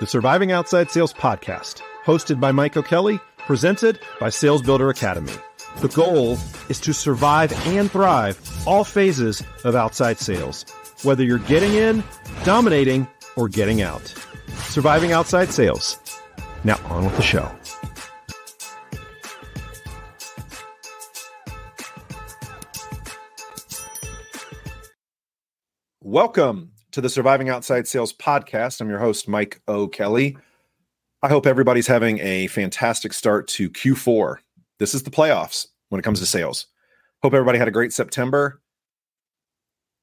the Surviving Outside Sales podcast, hosted by Mike O'Kelly, presented by Sales Builder Academy. The goal is to survive and thrive all phases of outside sales, whether you're getting in, dominating, or getting out. Surviving Outside Sales. Now on with the show. Welcome to the Surviving Outside Sales podcast. I'm your host, Mike O'Kelly. I hope everybody's having a fantastic start to Q4. This is the playoffs when it comes to sales. Hope everybody had a great September.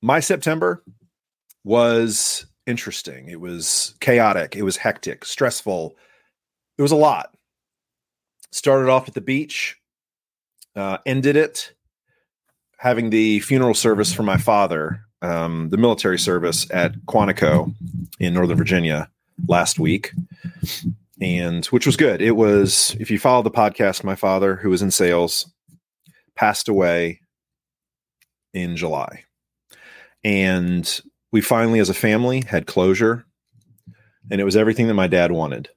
My September was interesting. It was chaotic. It was hectic, stressful. It was a lot. Started off at the beach, uh, ended it having the funeral service for my father um, the military service at Quantico in Northern Virginia last week, and which was good. It was, if you follow the podcast, my father, who was in sales, passed away in July. And we finally, as a family, had closure, and it was everything that my dad wanted.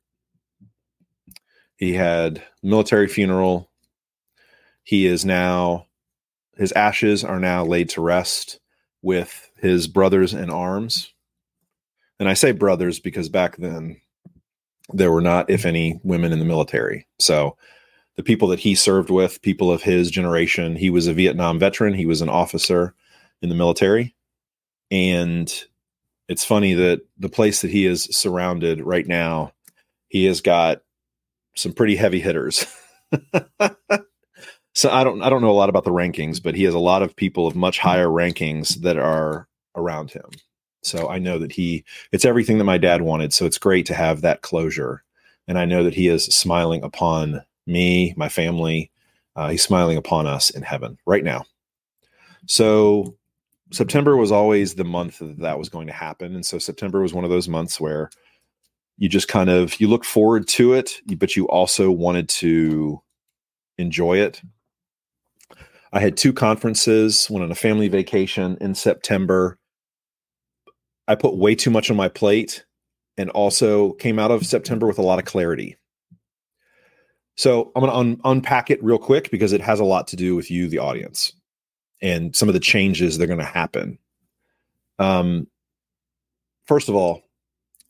He had military funeral. He is now, his ashes are now laid to rest with his brothers in arms. And I say brothers because back then there were not, if any, women in the military. So the people that he served with, people of his generation, he was a Vietnam veteran, he was an officer in the military. And it's funny that the place that he is surrounded right now, he has got some pretty heavy hitters. so I don't I don't know a lot about the rankings, but he has a lot of people of much higher rankings that are around him. So I know that he it's everything that my dad wanted. So it's great to have that closure. And I know that he is smiling upon me, my family. Uh, he's smiling upon us in heaven right now. So September was always the month that that was going to happen. And so September was one of those months where you just kind of you look forward to it, but you also wanted to enjoy it I had two conferences, went on a family vacation in September. I put way too much on my plate and also came out of September with a lot of clarity. So I'm going to un- unpack it real quick because it has a lot to do with you, the audience, and some of the changes that are going to happen. Um, first of all,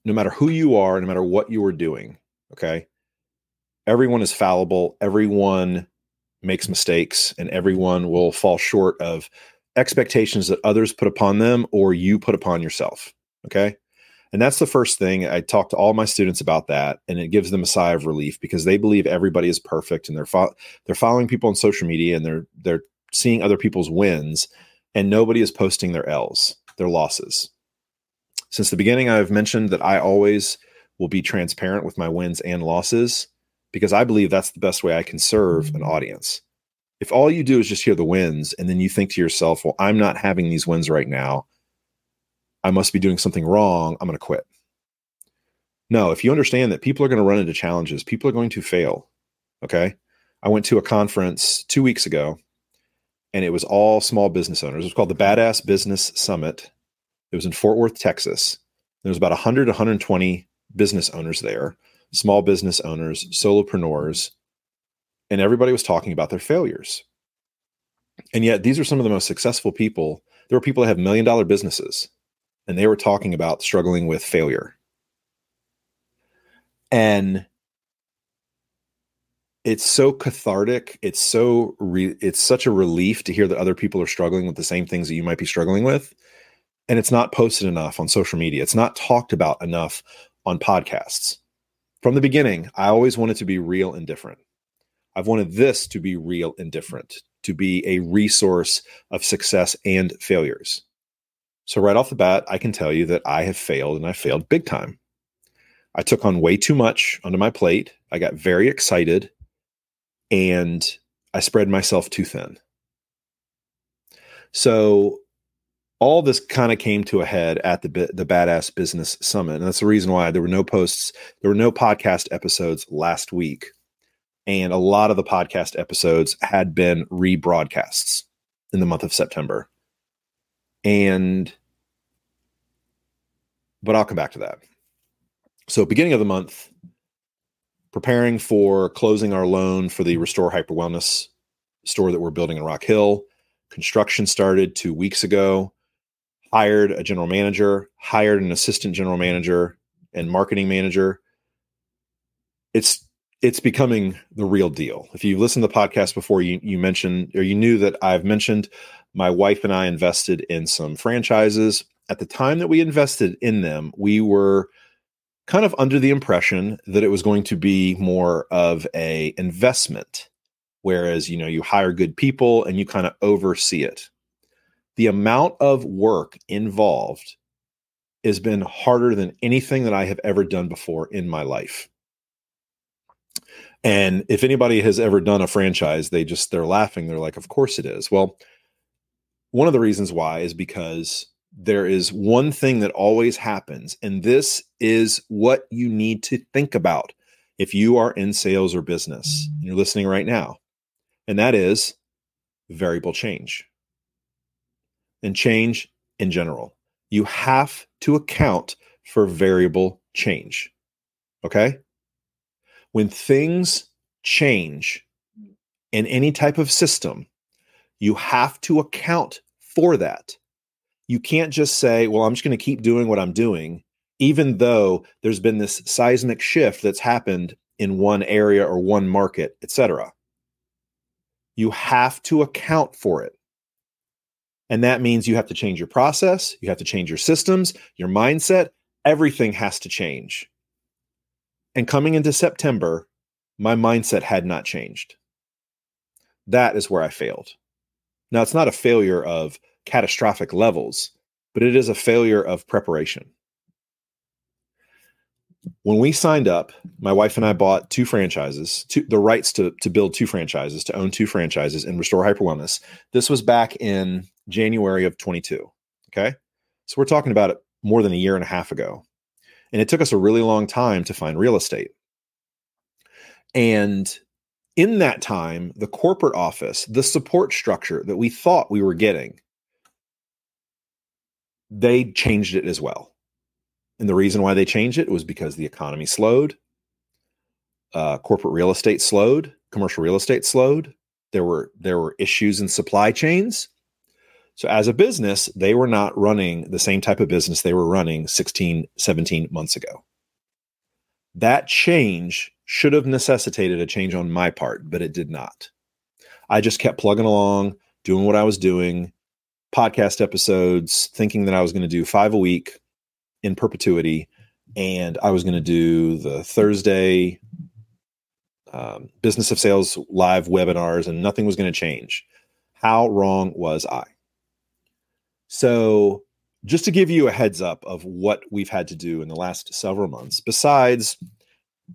no matter who you are, no matter what you are doing, okay, everyone is fallible. Everyone makes mistakes and everyone will fall short of expectations that others put upon them or you put upon yourself. Okay. And that's the first thing I talk to all my students about that, and it gives them a sigh of relief because they believe everybody is perfect, and they're fo- they're following people on social media, and they're they're seeing other people's wins, and nobody is posting their L's, their losses. Since the beginning, I've mentioned that I always will be transparent with my wins and losses because I believe that's the best way I can serve an mm-hmm. audience. If all you do is just hear the wins and then you think to yourself, well, I'm not having these wins right now. I must be doing something wrong. I'm going to quit. No, if you understand that people are going to run into challenges, people are going to fail. Okay. I went to a conference two weeks ago and it was all small business owners. It was called the Badass Business Summit. It was in Fort Worth, Texas. There was about 100, 120 business owners there small business owners, solopreneurs, and everybody was talking about their failures. And yet, these are some of the most successful people. There were people that have million dollar businesses, and they were talking about struggling with failure. And it's so cathartic. It's so re- it's such a relief to hear that other people are struggling with the same things that you might be struggling with. And it's not posted enough on social media. It's not talked about enough on podcasts from the beginning, I always wanted to be real and different. I've wanted this to be real and different, to be a resource of success and failures. So, right off the bat, I can tell you that I have failed and I failed big time. I took on way too much onto my plate. I got very excited and I spread myself too thin. So, all this kind of came to a head at the the badass business summit and that's the reason why there were no posts there were no podcast episodes last week and a lot of the podcast episodes had been rebroadcasts in the month of september and but i'll come back to that So, beginning of the month, preparing for closing our loan for the Restore Hyper Wellness store that we're building in Rock Hill. Construction started two weeks ago. Hired a general manager, hired an assistant general manager and marketing manager. It's it's becoming the real deal. If you've listened to the podcast before, you you mentioned or you knew that I've mentioned my wife and I invested in some franchises. At the time that we invested in them, we were kind of under the impression that it was going to be more of a investment whereas you know you hire good people and you kind of oversee it the amount of work involved has been harder than anything that i have ever done before in my life. And if anybody has ever done a franchise they just they're laughing. They're like of course it is. Well one of the reasons why is because there is one thing that always happens, and this is what you need to think about if you are in sales or business. and You're listening right now, and that is variable change and change in general. You have to account for variable change. Okay? When things change in any type of system, you have to account for that you can't just say, well, I'm just going to keep doing what I'm doing, even though there's been this seismic shift that's happened in one area or one market, etc. You have to account for it. And that means you have to change your process, you have to change your systems, your mindset, everything has to change. And coming into September, my mindset had not changed. That is where I failed. Now, it's not a failure of catastrophic levels, but it is a failure of preparation. When we signed up, my wife and I bought two franchises, two, the rights to, to build two franchises, to own two franchises and restore hyper wellness. This was back in January of 22. Okay. So we're talking about it more than a year and a half ago. And it took us a really long time to find real estate. And in that time, the corporate office, the support structure that we thought we were getting they changed it as well. And the reason why they changed it was because the economy slowed, uh, corporate real estate slowed, commercial real estate slowed. There were there were issues in supply chains. So as a business, they were not running the same type of business they were running 16, 17 months ago. That change should have necessitated a change on my part, but it did not. I just kept plugging along, doing what I was doing, podcast episodes, thinking that I was going to do five a week in perpetuity, and I was going to do the Thursday um, business of sales live webinars, and nothing was going to change. How wrong was I? So, just to give you a heads up of what we've had to do in the last several months, besides,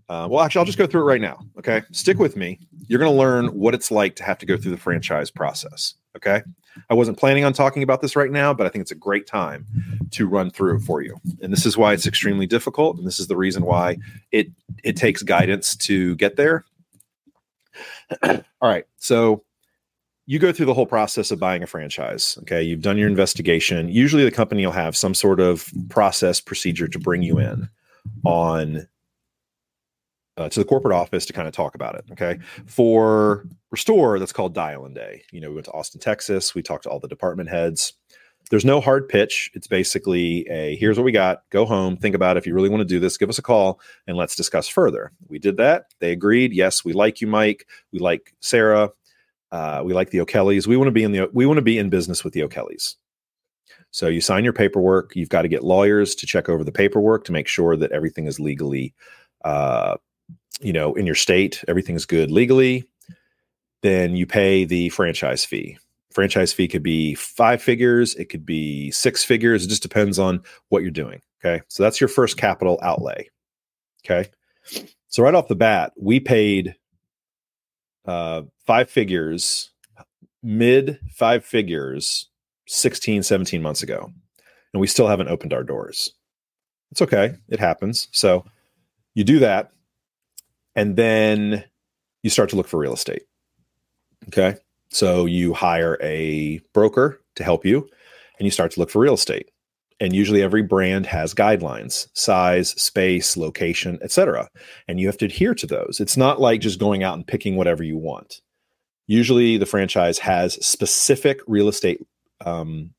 uh, well, actually, I'll just go through it right now. Okay. Stick with me. You're going to learn what it's like to have to go through the franchise process. Okay. I wasn't planning on talking about this right now, but I think it's a great time to run through for you. And this is why it's extremely difficult. And this is the reason why it it takes guidance to get there. All right. So you go through the whole process of buying a franchise. Okay. You've done your investigation. Usually the company will have some sort of process procedure to bring you in on uh, to the corporate office to kind of talk about it. Okay. For Restore, that's called Dial and Day. You know, we went to Austin, Texas. We talked to all the department heads. There's no hard pitch. It's basically a here's what we got. Go home. Think about it. if you really want to do this. Give us a call and let's discuss further. We did that. They agreed. Yes, we like you, Mike. We like Sarah. Uh, we like the O'Kellys. We want to be in the we want to be in business with the O'Kellys. So you sign your paperwork. You've got to get lawyers to check over the paperwork to make sure that everything is legally uh, you know, in your state, everything's good legally, then you pay the franchise fee. Franchise fee could be five figures, it could be six figures. It just depends on what you're doing. Okay. So that's your first capital outlay. Okay. So right off the bat, we paid uh, five figures, mid five figures, 16, 17 months ago. And we still haven't opened our doors. It's okay. It happens. So you do that and then you start to look for real estate. Okay. So you hire a broker to help you and you start to look for real estate. And usually every brand has guidelines size space location etc and you have to adhere to those. It's not like just going out and picking whatever you want. Usually the franchise has specific real estate um,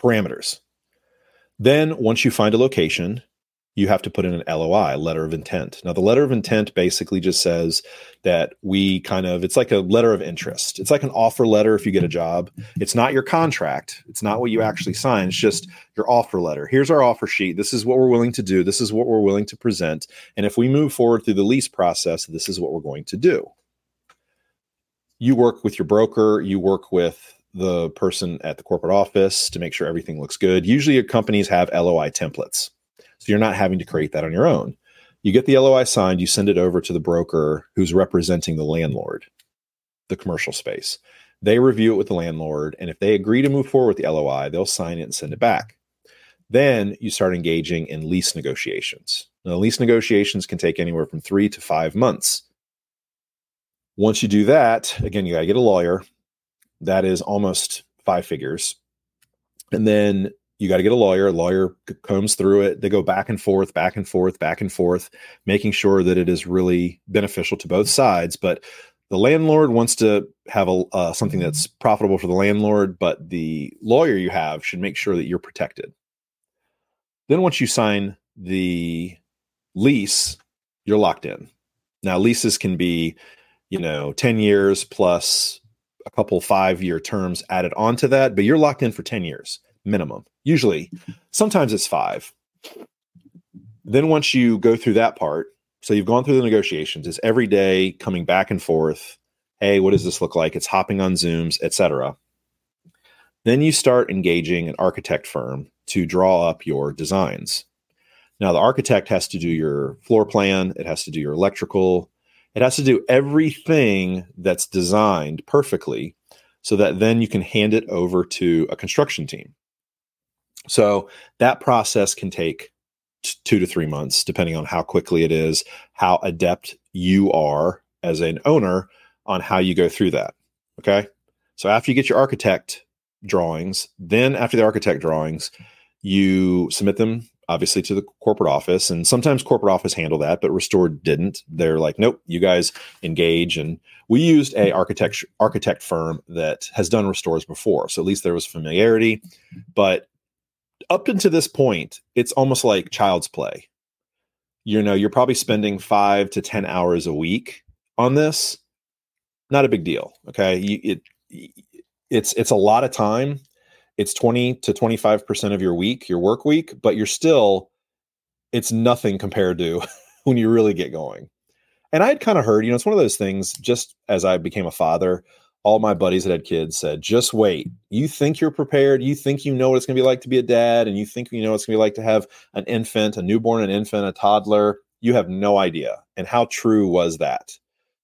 parameters. Then once you find a location you have to put in an LOI, letter of intent. Now, the letter of intent basically just says that we kind of, it's like a letter of interest. It's like an offer letter if you get a job. It's not your contract, it's not what you actually sign, it's just your offer letter. Here's our offer sheet. This is what we're willing to do. This is what we're willing to present. And if we move forward through the lease process, this is what we're going to do. You work with your broker, you work with the person at the corporate office to make sure everything looks good. Usually, companies have LOI templates you're not having to create that on your own. You get the LOI signed, you send it over to the broker who's representing the landlord, the commercial space. They review it with the landlord, and if they agree to move forward with the LOI, they'll sign it and send it back. Then you start engaging in lease negotiations. Now, lease negotiations can take anywhere from three to five months. Once you do that, again, you got to get a lawyer. That is almost five figures. And then you got to get a lawyer. A lawyer combs through it. They go back and forth, back and forth, back and forth, making sure that it is really beneficial to both sides. But the landlord wants to have a uh, something that's profitable for the landlord, but the lawyer you have should make sure that you're protected. Then once you sign the lease, you're locked in. Now leases can be, you know, 10 years plus a couple 5 year terms added onto that, but you're locked in for 10 years minimum. Usually, sometimes it's five. Then once you go through that part, so you've gone through the negotiations, it's every day coming back and forth. Hey, what does this look like? It's hopping on Zooms, etc. Then you start engaging an architect firm to draw up your designs. Now, the architect has to do your floor plan, it has to do your electrical, it has to do everything that's designed perfectly so that then you can hand it over to a construction team. So that process can take t- two to three months, depending on how quickly it is, how adept you are as an owner on how you go through that. Okay. So after you get your architect drawings, then after the architect drawings, you submit them obviously to the corporate office and sometimes corporate office handle that but restored didn't they're like nope you guys engage and we used a architect architect firm that has done restores before so at least there was familiarity but up until this point, it's almost like child's play. You know, you're probably spending five to 10 hours a week on this. Not a big deal. Okay. You, it, it's, it's a lot of time. It's 20 to 25% of your week, your work week, but you're still, it's nothing compared to when you really get going. And I had kind of heard, you know, it's one of those things just as I became a father, all my buddies that had kids said, just wait. You think you're prepared. You think you know what it's going to be like to be a dad, and you think you know what it's going to be like to have an infant, a newborn, an infant, a toddler. You have no idea. And how true was that?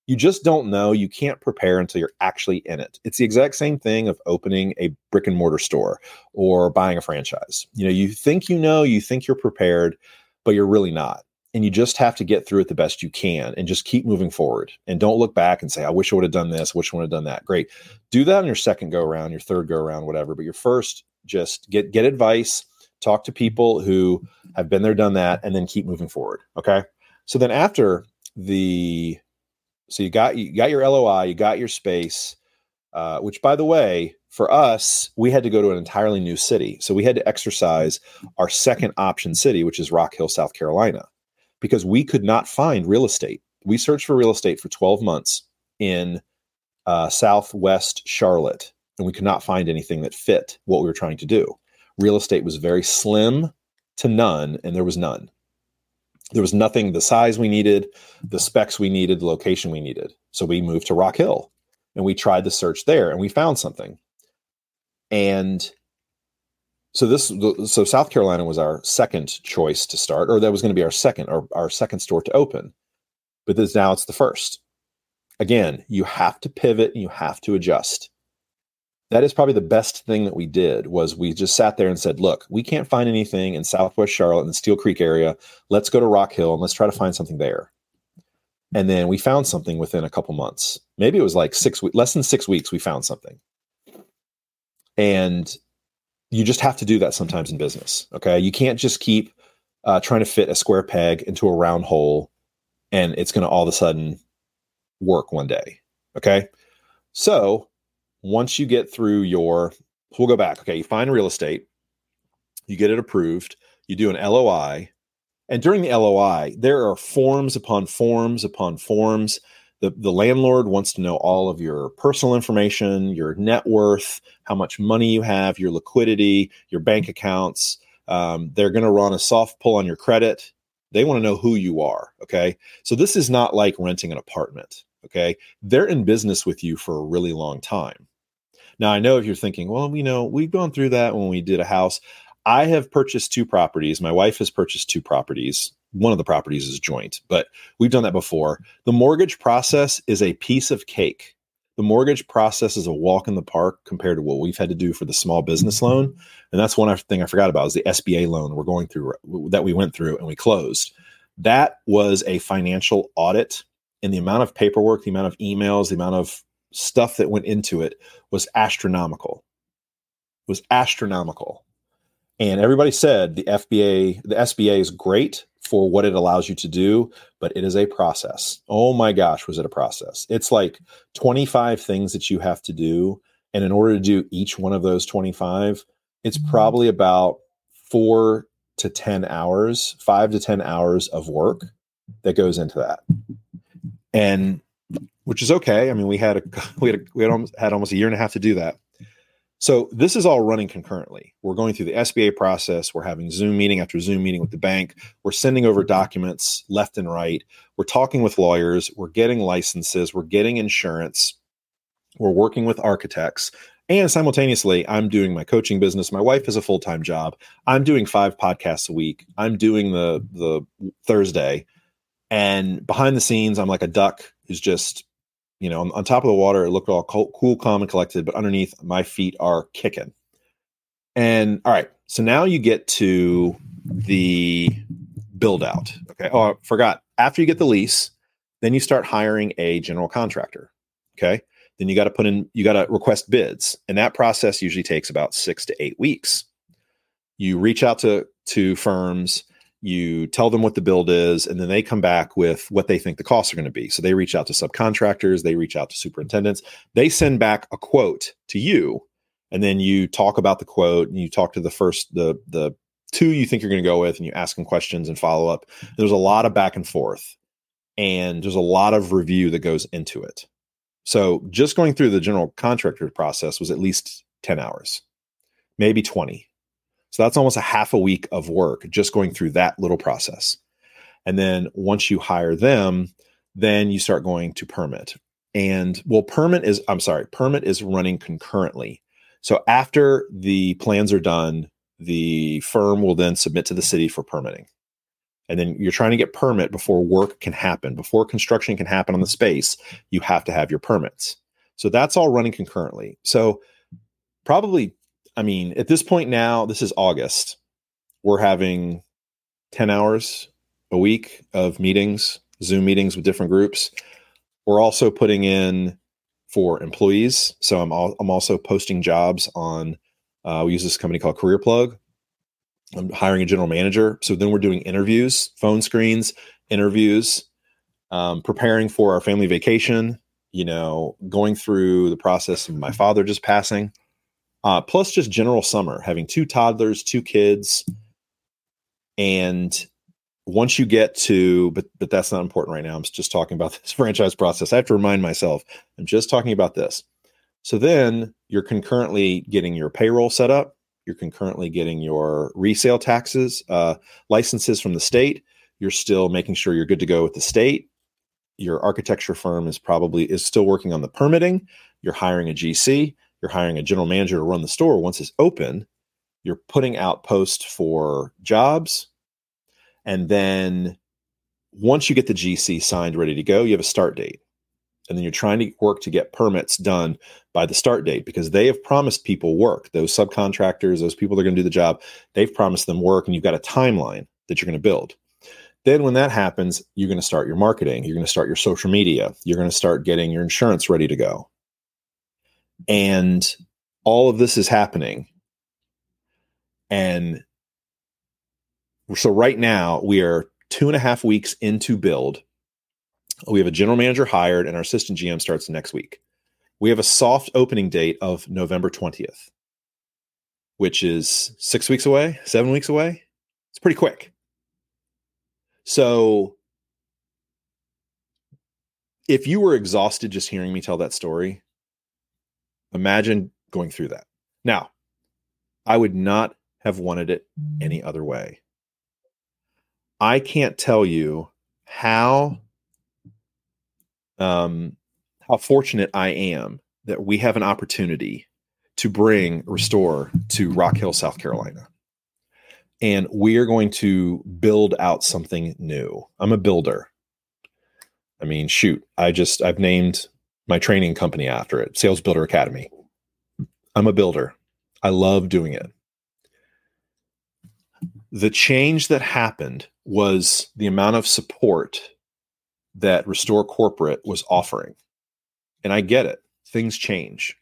You just don't know. You can't prepare until you're actually in it. It's the exact same thing of opening a brick and mortar store or buying a franchise. You know, you think you know, you think you're prepared, but you're really not and you just have to get through it the best you can and just keep moving forward and don't look back and say i wish i would have done this wish i would have done that. Great. Do that on your second go around your third go around whatever but your first just get get advice talk to people who have been there done that and then keep moving forward okay? So then after the so you got you got your loi you got your space uh, which by the way for us we had to go to an entirely new city. So we had to exercise our second option city which is rock hill south carolina because we could not find real estate. We searched for real estate for 12 months in uh, Southwest Charlotte, and we could not find anything that fit what we were trying to do. Real estate was very slim to none, and there was none. There was nothing the size we needed, the specs we needed, the location we needed. So we moved to Rock Hill and we tried the search there and we found something. And so this so South Carolina was our second choice to start, or that was going to be our second or our second store to open. But this now it's the first. Again, you have to pivot and you have to adjust. That is probably the best thing that we did was we just sat there and said, look, we can't find anything in Southwest Charlotte in the Steel Creek area. Let's go to Rock Hill and let's try to find something there. And then we found something within a couple months. Maybe it was like six weeks, less than six weeks, we found something. And you just have to do that sometimes in business. Okay. You can't just keep uh, trying to fit a square peg into a round hole and it's going to all of a sudden work one day. Okay. So once you get through your, we'll go back. Okay. You find real estate, you get it approved, you do an LOI. And during the LOI, there are forms upon forms upon forms. The, the landlord wants to know all of your personal information, your net worth, how much money you have, your liquidity, your bank accounts. Um, they're going to run a soft pull on your credit. They want to know who you are. Okay. So this is not like renting an apartment. Okay. They're in business with you for a really long time. Now, I know if you're thinking, well, you know, we've gone through that when we did a house. I have purchased two properties. My wife has purchased two properties. One of the properties is joint, but we've done that before. The mortgage process is a piece of cake the mortgage process is a walk in the park compared to what we've had to do for the small business loan. And that's one thing I forgot about is the SBA loan we're going through that we went through and we closed. That was a financial audit and the amount of paperwork, the amount of emails, the amount of stuff that went into it was astronomical. Was astronomical. And everybody said the FBA, the SBA is great for what it allows you to do, but it is a process. Oh my gosh, was it a process? It's like 25 things that you have to do. And in order to do each one of those 25, it's mm-hmm. probably about four to 10 hours, five to 10 hours of work that goes into that. And which is okay. I mean, we had a we had a, we had almost had almost a year and a half to do that. So this is all running concurrently. We're going through the SBA process. We're having Zoom meeting after Zoom meeting with the bank. We're sending over documents left and right. We're talking with lawyers. We're getting licenses. We're getting insurance. We're working with architects. And simultaneously, I'm doing my coaching business. My wife has a full time job. I'm doing five podcasts a week. I'm doing the the Thursday, and behind the scenes, I'm like a duck who's just you know, on, on, top of the water, it looked all cool, calm, and collected, but underneath, my feet are kicking. And all right, so now you get to the build out. Okay. Oh, I forgot. After you get the lease, then you start hiring a general contractor. Okay. Then you got to put in, you got to request bids. And that process usually takes about six to eight weeks. You reach out to, to firms you tell them what the build is, and then they come back with what they think the costs are going to be. So they reach out to subcontractors, they reach out to superintendents, they send back a quote to you, and then you talk about the quote and you talk to the first the the two you think you're going to go with, and you ask them questions and follow up. There's a lot of back and forth, and there's a lot of review that goes into it. So just going through the general contractor process was at least 10 hours, maybe 20 so that's almost a half a week of work just going through that little process. And then once you hire them, then you start going to permit. And well, permit is, I'm sorry, permit is running concurrently. So after the plans are done, the firm will then submit to the city for permitting. And then you're trying to get permit before work can happen, before construction can happen on the space, you have to have your permits. So that's all running concurrently. So probably I mean, at this point now, this is August. We're having 10 hours a week of meetings, Zoom meetings with different groups. We're also putting in for employees. So I'm, I'm also posting jobs on, uh, we use this company called CareerPlug. I'm hiring a general manager. So then we're doing interviews, phone screens, interviews, um, preparing for our family vacation, you know, going through the process of my father just passing uh, plus just general summer, having two toddlers, two kids, and once you get to, but but that's not important right now. I'm just talking about this franchise process. I have to remind myself. I'm just talking about this. So then you're concurrently getting your payroll set up. You're concurrently getting your resale taxes, uh, licenses from the state. You're still making sure you're good to go with the state. Your architecture firm is probably is still working on the permitting. You're hiring a GC you're hiring a general manager to run the store once it's open you're putting out posts for jobs. And then once you get the gc signed ready to go you have a start date. And then you're trying to work to get permits done by the start date because they have promised people work. Those subcontractors those people that are going to do the job they've promised them work and you've got a timeline that you're going to build. Then when that happens you're going to start your marketing you're going to start your social media you're going to start getting your insurance ready to go and all of this is happening And so right now we are two and a half weeks into build. We have a general manager hired, and our assistant GM starts next week. We have a soft opening date of November 20th, which is six weeks away, seven weeks away. It's pretty quick. So if you were exhausted just hearing me tell that story, imagine going through that. Now, I would not have wanted it any other way. I can't tell you how um how fortunate I am that we have an opportunity to bring Restore to Rock Hill, South Carolina. And we are going to build out something new. I'm a builder. I mean, shoot, I just I've named my training company after it, Sales Builder Academy. I'm a builder. I love doing it. The change that happened was the amount of support that Restore Corporate was offering. And I get it. Things change.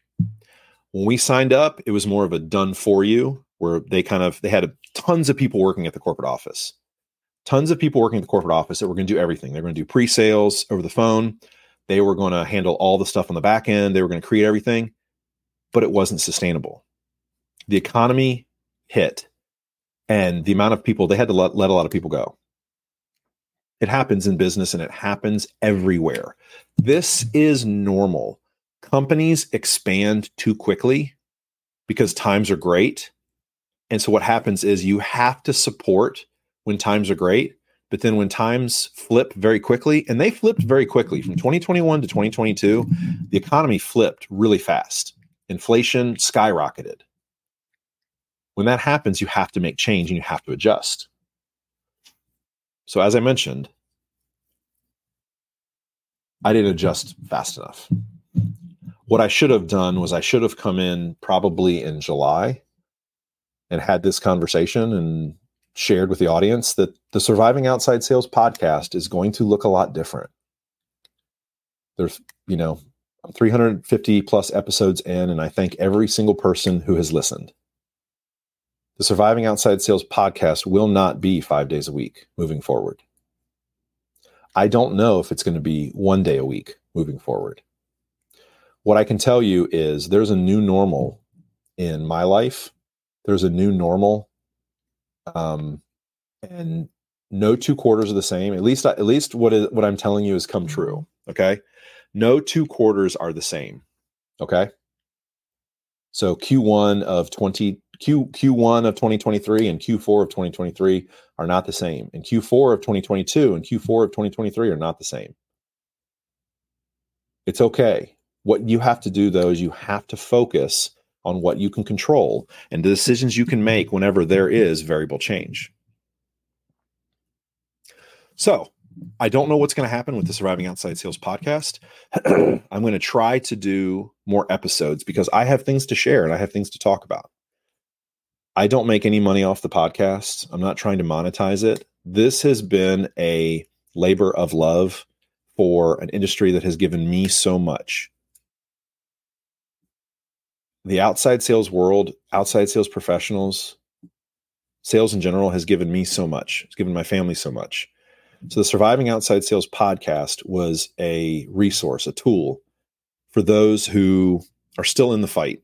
When we signed up, it was more of a done for you where they kind of they had tons of people working at the corporate office. Tons of people working at the corporate office that were going to do everything. They're going to do pre-sales over the phone. They were going to handle all the stuff on the back end. They were going to create everything, but it wasn't sustainable. The economy hit and the amount of people they had to let, let a lot of people go. It happens in business and it happens everywhere. This is normal. Companies expand too quickly because times are great. And so what happens is you have to support when times are great, but then when times flip very quickly, and they flipped very quickly from 2021 to 2022, the economy flipped really fast. Inflation skyrocketed. When that happens, you have to make change and you have to adjust. So, as I mentioned, I didn't adjust fast enough. What I should have done was I should have come in probably in July and had this conversation and shared with the audience that the Surviving Outside Sales podcast is going to look a lot different. There's, you know, 350 plus episodes in, and I thank every single person who has listened. The Surviving Outside Sales podcast will not be five days a week moving forward. I don't know if it's going to be one day a week moving forward. What I can tell you is there's a new normal in my life. There's a new normal. Um, and no two quarters are the same. At least, at least what is what I'm telling you has come true. Okay. No two quarters are the same. Okay. So Q1 of 20 Q Q1 of 2023 and Q4 of 2023 are not the same. And Q4 of 2022 and Q4 of 2023 are not the same. It's okay. What you have to do though is you have to focus on what you can control and the decisions you can make whenever there is variable change. So, I don't know what's going to happen with the Surviving Outside Sales podcast. I'm going to try to do more episodes because I have things to share and I have things to talk about. I don't make any money off the podcast. I'm not trying to monetize it. This has been a labor of love for an industry that has given me so much. The outside sales world, outside sales professionals, sales in general has given me so much. It's given my family so much. So the Surviving Outside Sales podcast was a resource, a tool for those who are still in the fight,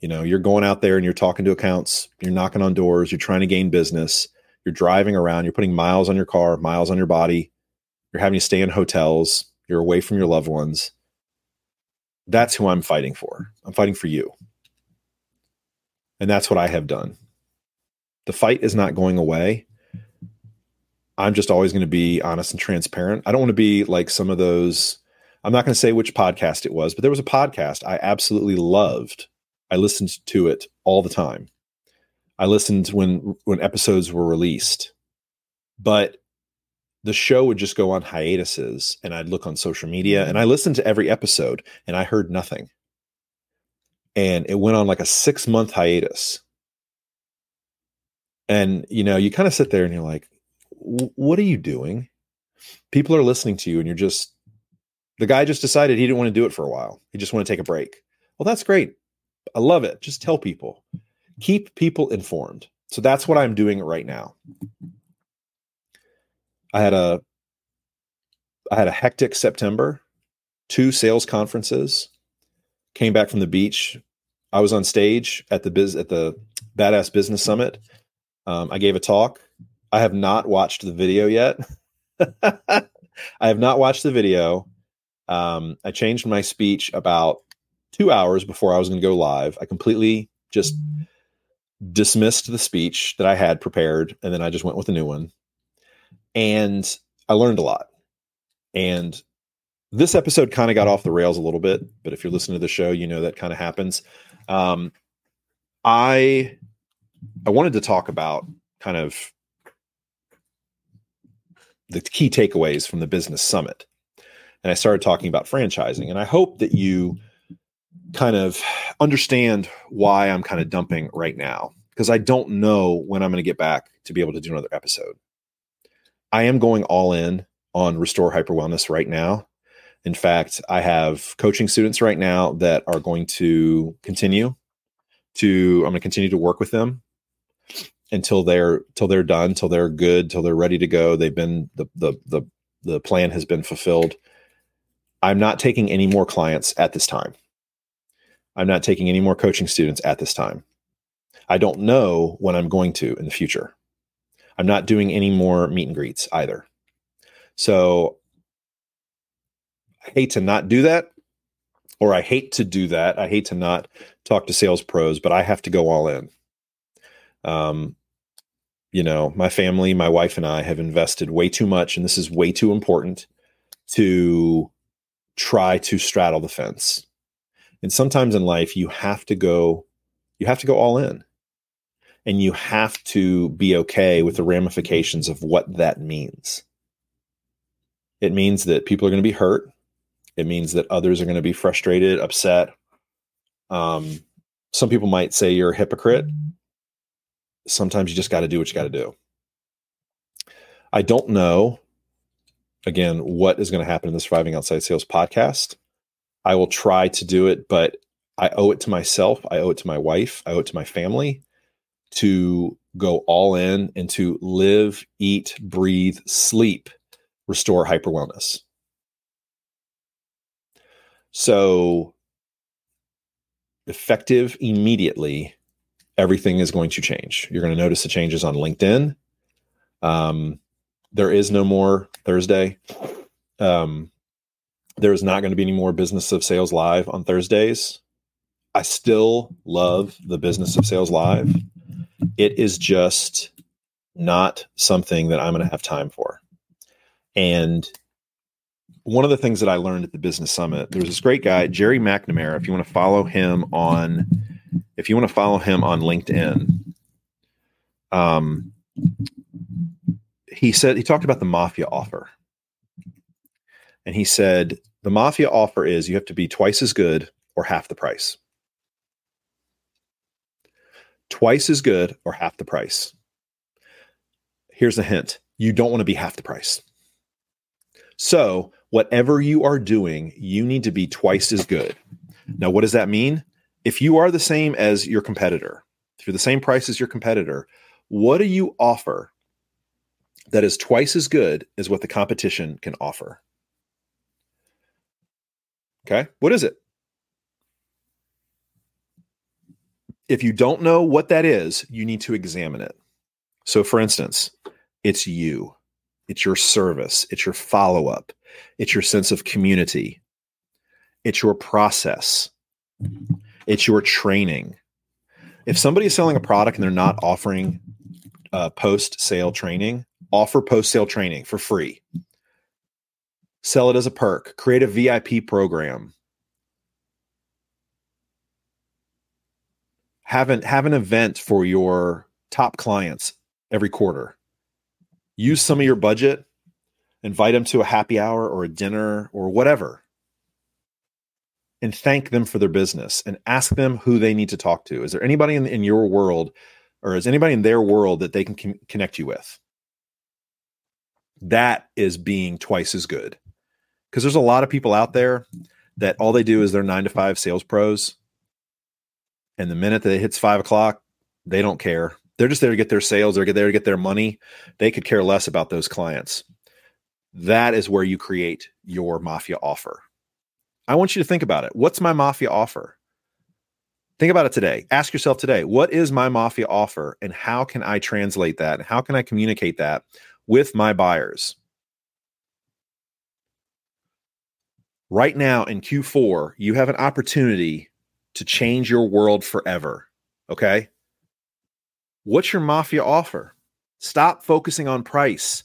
you know, you're going out there and you're talking to accounts, you're knocking on doors, you're trying to gain business, you're driving around, you're putting miles on your car, miles on your body, you're having to stay in hotels, you're away from your loved ones. That's who I'm fighting for. I'm fighting for you. And that's what I have done. The fight is not going away. I'm just always going to be honest and transparent. I don't want to be like some of those. I'm not going to say which podcast it was, but there was a podcast I absolutely loved I listened to it all the time. I listened when when episodes were released. But the show would just go on hiatuses and I'd look on social media mm-hmm. and I listened to every episode and I heard nothing. And it went on like a 6 month hiatus. And you know, you kind of sit there and you're like, what are you doing? People are listening to you and you're just the guy just decided he didn't want to do it for a while. He just want to take a break. Well, that's great. I love it. Just tell people. keep people informed. So that's what I'm doing right now. I had a I had a hectic September, two sales conferences, came back from the beach. I was on stage at the biz at the Badass Business Summit. Um, I gave a talk. I have not watched the video yet. I have not watched the video. Um, I changed my speech about two hours before I was going to go live. I completely just dismissed the speech that I had prepared, and then I just went with a new one. And I learned a lot. And this episode kind of got off the rails a little bit, but if you're listening to the show, you know that kind of happens. Um, I I wanted to talk about kind of the key takeaways from the business summit. And I started talking about franchising. And I hope that you kind of understand why I'm kind of dumping right now because I don't know when I'm going to get back to be able to do another episode. I am going all in on Restore Hyper Wellness right now. In fact, I have coaching students right now that are going to continue to I'm going to continue to work with them until they're till they're done, till they're good, till they're ready to go. They've been the the the the plan has been fulfilled. I'm not taking any more clients at this time. I'm not taking any more coaching students at this time. I don't know when I'm going to in the future. I'm not doing any more meet and greets either. So I hate to not do that, or I hate to do that. I hate to not talk to sales pros, but I have to go all in. Um, you know, my family, my wife, and I have invested way too much, and this is way too important to try to straddle the fence. And sometimes in life, you have to go, you have to go all in. And you have to be okay with the ramifications of what that means. It means that people are going to be hurt. It means that others are going to be frustrated, upset. Um, some people might say you're a hypocrite. Sometimes you just got to do what you got to do. I don't know, again, what is going to happen in the Surviving Outside Sales podcast. I will try to do it, but I owe it to myself. I owe it to my wife. I owe it to my family to go all in and to live, eat, breathe, sleep, restore hyper wellness. So, effective immediately, everything is going to change. You're going to notice the changes on LinkedIn. Um, there is no more Thursday. Um, there is not going to be any more Business of Sales Live on Thursdays. I still love the Business of Sales Live. It is just not something that I'm going to have time for. And one of the things that I learned at the Business Summit, there's this great guy, Jerry McNamara. If you want to follow him on, if you want to follow him on LinkedIn, um, he said he talked about the mafia offer and he said, the mafia offer is you have to be twice as good or half the price. Twice as good or half the price. Here's a hint you don't want to be half the price. So, whatever you are doing, you need to be twice as good. Now, what does that mean? If you are the same as your competitor, if you're the same price as your competitor, what do you offer that is twice as good as what the competition can offer? Okay. What is it? If you don't know what that is, you need to examine it. So, for instance, it's you, it's your service, it's your follow up, it's your sense of community, it's your process, it's your training. If somebody is selling a product and they're not offering uh, post sale training, offer post sale training for free. Sell it as a perk, create a VIP program. Have an, have an event for your top clients every quarter. Use some of your budget, invite them to a happy hour or a dinner or whatever, and thank them for their business and ask them who they need to talk to. Is there anybody in, in your world or is anybody in their world that they can connect you with? That is being twice as good because there's a lot of people out there that all they do is they're nine to five sales pros. And the minute that it hits five o'clock, They don't care. They're just there to get their sales, they're there to get their money. They could care less about those clients. That is where you create your mafia offer. I want you to think about it. What's my mafia offer? Think about it today. Ask yourself today, what is my mafia offer and how can I translate that? And how can I communicate that with my buyers? Right now in Q4, you have an opportunity to change your world forever. Okay. What's your mafia offer? Stop focusing on price.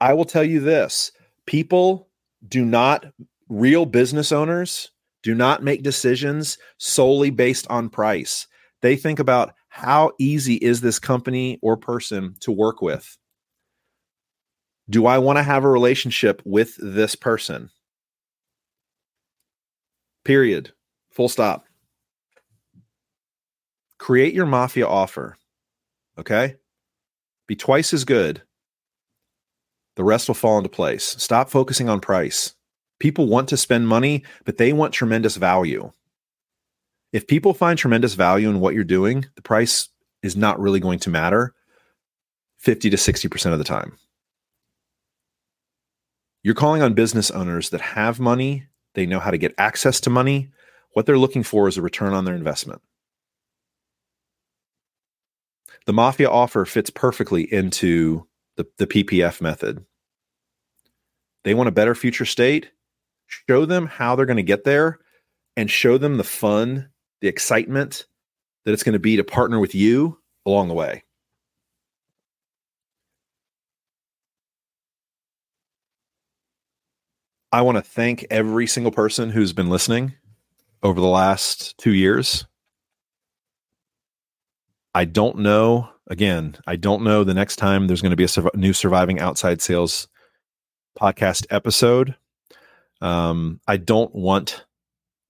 I will tell you this people do not, real business owners do not make decisions solely based on price. They think about how easy is this company or person to work with? Do I want to have a relationship with this person? Period. Full stop. Create your mafia offer. Okay? Be twice as good. The rest will fall into place. Stop focusing on price. People want to spend money, but they want tremendous value. If people find tremendous value in what you're doing, the price is not really going to matter 50 to 60% of the time. You're calling on business owners that have money, they know how to get access to money. What they're looking for is a return on their investment. The mafia offer fits perfectly into the, the PPF method. They want a better future state show them how they're going to get there and show them the fun, the excitement that it's going to be to partner with you along the way. I want to thank every single person who's been listening over the last two years. I don't know, again, I don't know the next time there's going to be a new Surviving Outside Sales podcast episode. Um, I don't want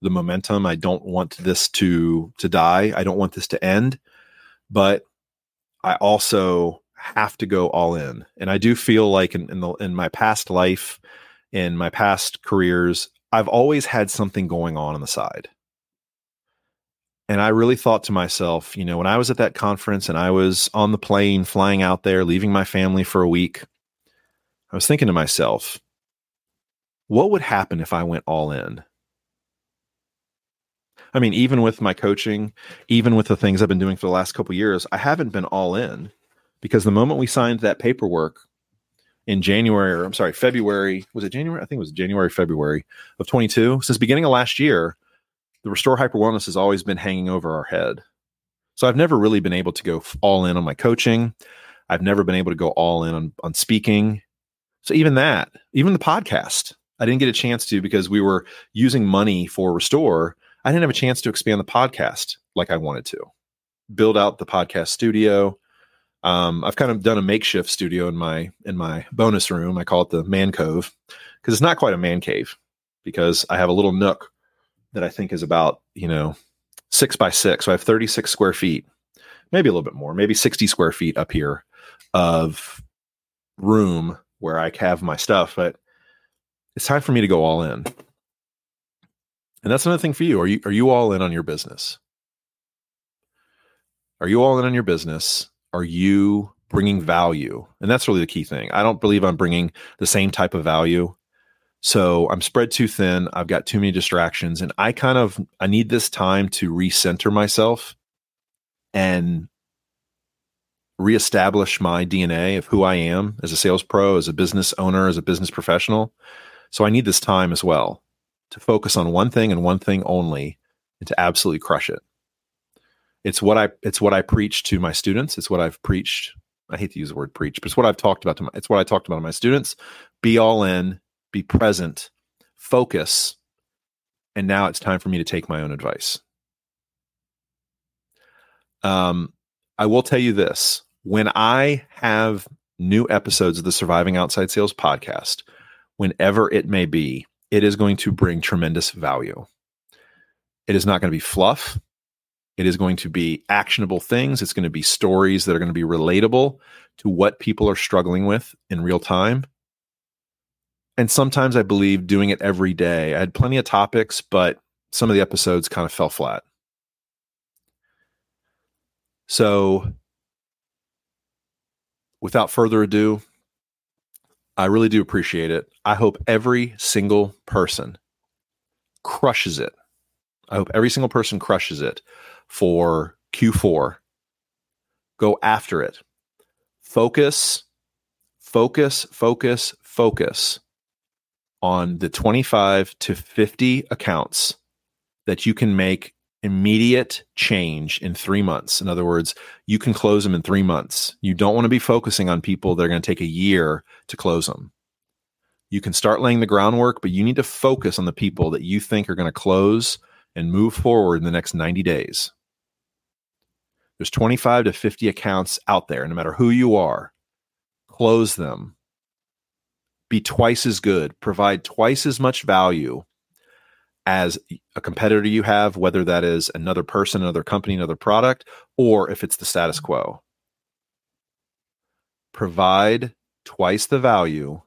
the momentum. I don't want this to to die. I don't want this to end. But I also have to go all in. And I do feel like in, in the in my past life, in my past careers, I've always had something going on on the side. And I really thought to myself, you know, when I was at that conference and I was on the plane flying out there, leaving my family for a week, I was thinking to myself, what would happen if I went all in? I mean, even with my coaching, even with the things I've been doing for the last couple years, I haven't been all in because the moment we signed that paperwork in January, or I'm sorry, February, was it January? I think it was January, February of 22. Since beginning of last year, the Restore Hyper Wellness has always been hanging over our head. So I've never really been able to go all in on my coaching. I've never been able to go all in on, on speaking. So even that, even the podcast, I didn't get a chance to because we were using money for Restore. I didn't have a chance to expand the podcast like I wanted to, build out the podcast studio. Um, I've kind of done a makeshift studio in my in my bonus room. I call it the man cove because it's not quite a man cave because I have a little nook that I think is about you know six by six. So I have 36 square feet, maybe a little bit more, maybe 60 square feet up here of room where I have my stuff. But it's time for me to go all in. And that's another thing for you. Are you are you all in on your business? Are you all in on your business? Are you bringing value? And that's really the key thing. I don't believe I'm bringing the same type of value. So I'm spread too thin. I've got too many distractions and I kind of I need this time to recenter myself and reestablish my DNA of who I am as a sales pro, as a business owner, as a business professional so I need this time as well to focus on one thing and one thing only and to absolutely crush it. It's what I it's what I preach to my students. It's what I've preached. I hate to use the word preach, but it's what I've talked about to my it's what I talked about to my students. Be all in, be present, focus. And now it's time for me to take my own advice. Um, I will tell you this when I have new episodes of the Surviving Outside Sales podcast, whenever it may be, it is going to bring tremendous value. It is not going to be fluff. It is going to be actionable things. It's going to be stories that are going to be relatable to what people are struggling with in real time. And sometimes I believe doing it every day. I had plenty of topics, but some of the episodes kind of fell flat. So, without further ado, I really do appreciate it. I hope every single person crushes it. I hope every single person crushes it for Q4. Go after it. Focus, focus, focus, focus on the 25 to 50 accounts that you can make immediate change in three months. In other words, you can close them in three months. You don't want to be focusing on people that are going to take a year to close them. You can start laying the groundwork, but you need to focus on the people that you think are going to close and move forward in the next 90 days. There's 25 to 50 accounts out there, no matter who you are. Close them. Be twice as good, provide twice as much value as a competitor you have, whether that is another person, another company, another product, or if it's the status quo. Provide twice the value.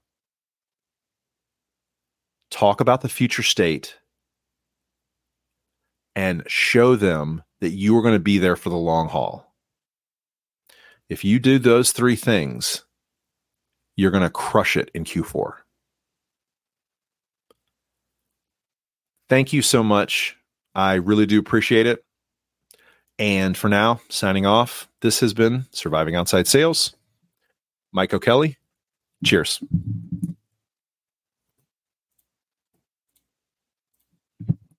Talk about the future state and show them that you are going to be there for the long haul. If you do those three things, you're going to crush it in Q4. Thank you so much. I really do appreciate it. And for now, signing off, this has been Surviving Outside Sales. Mike O'Kelly, cheers.